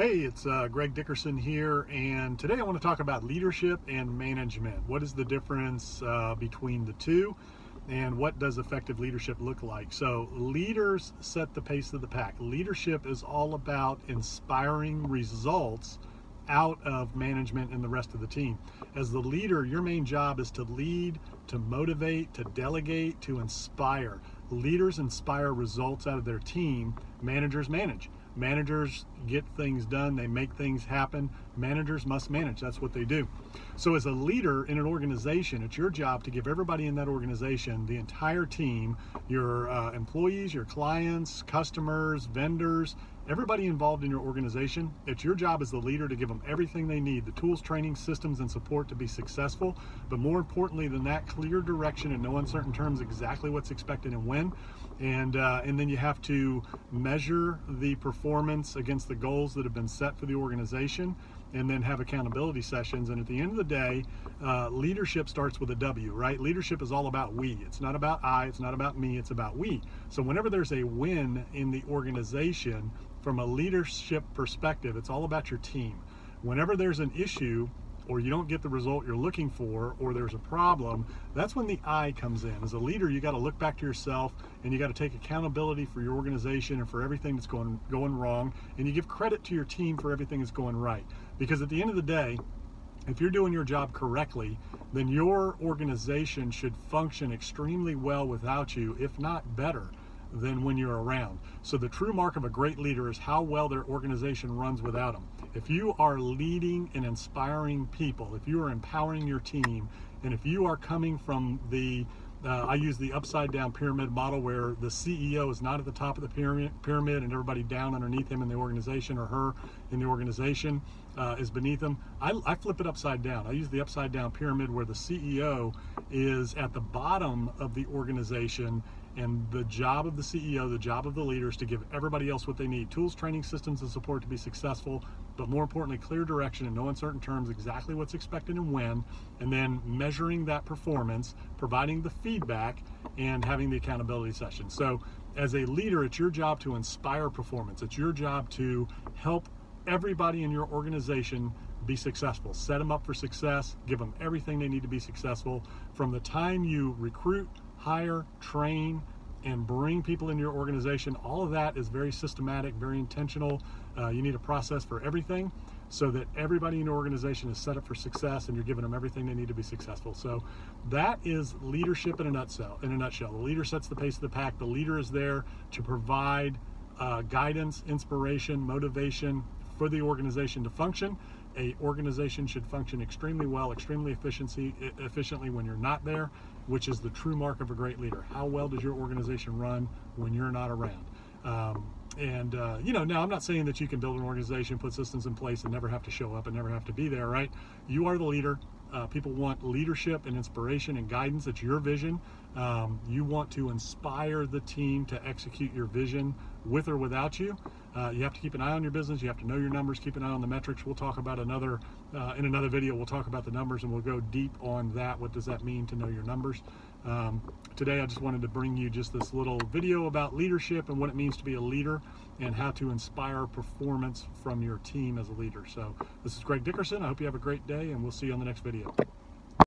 Hey, it's uh, Greg Dickerson here, and today I want to talk about leadership and management. What is the difference uh, between the two, and what does effective leadership look like? So, leaders set the pace of the pack. Leadership is all about inspiring results out of management and the rest of the team. As the leader, your main job is to lead, to motivate, to delegate, to inspire. Leaders inspire results out of their team, managers manage. Managers get things done, they make things happen. Managers must manage, that's what they do. So, as a leader in an organization, it's your job to give everybody in that organization, the entire team, your uh, employees, your clients, customers, vendors, everybody involved in your organization, it's your job as the leader to give them everything they need the tools, training, systems, and support to be successful. But more importantly than that, clear direction in no uncertain terms exactly what's expected and when. And, uh, and then you have to measure the performance against the goals that have been set for the organization and then have accountability sessions. And at the end of the day, uh, leadership starts with a W, right? Leadership is all about we. It's not about I, it's not about me, it's about we. So whenever there's a win in the organization, from a leadership perspective, it's all about your team. Whenever there's an issue, or you don't get the result you're looking for, or there's a problem, that's when the I comes in. As a leader, you got to look back to yourself and you got to take accountability for your organization and for everything that's going going wrong, and you give credit to your team for everything that's going right. Because at the end of the day, if you're doing your job correctly, then your organization should function extremely well without you, if not better than when you're around. So the true mark of a great leader is how well their organization runs without them. If you are leading and inspiring people, if you are empowering your team, and if you are coming from the uh, I use the upside down pyramid model where the CEO is not at the top of the pyramid, pyramid and everybody down underneath him in the organization or her in the organization uh, is beneath him. I, I flip it upside down. I use the upside down pyramid where the CEO is at the bottom of the organization and the job of the CEO, the job of the leader is to give everybody else what they need tools, training, systems, and support to be successful, but more importantly, clear direction in no uncertain terms, exactly what's expected and when, and then measuring that performance, providing the feedback, and having the accountability session. So, as a leader, it's your job to inspire performance, it's your job to help everybody in your organization be successful. Set them up for success, give them everything they need to be successful from the time you recruit hire, train, and bring people in your organization. All of that is very systematic, very intentional. Uh, you need a process for everything so that everybody in your organization is set up for success and you're giving them everything they need to be successful. So that is leadership in a nutshell. In a nutshell, the leader sets the pace of the pack. The leader is there to provide uh, guidance, inspiration, motivation for the organization to function. A organization should function extremely well, extremely efficiency, efficiently when you're not there which is the true mark of a great leader. How well does your organization run when you're not around? Um, and uh, you know, now I'm not saying that you can build an organization, put systems in place, and never have to show up and never have to be there, right? You are the leader. Uh, people want leadership and inspiration and guidance. It's your vision. Um, you want to inspire the team to execute your vision with or without you. Uh, you have to keep an eye on your business. You have to know your numbers. Keep an eye on the metrics. We'll talk about another uh, in another video. We'll talk about the numbers and we'll go deep on that. What does that mean to know your numbers? Um, today, I just wanted to bring you just this little video about leadership and what it means to be a leader and how to inspire performance from your team as a leader. So, this is Greg Dickerson. I hope you have a great day, and we'll see you on the next video.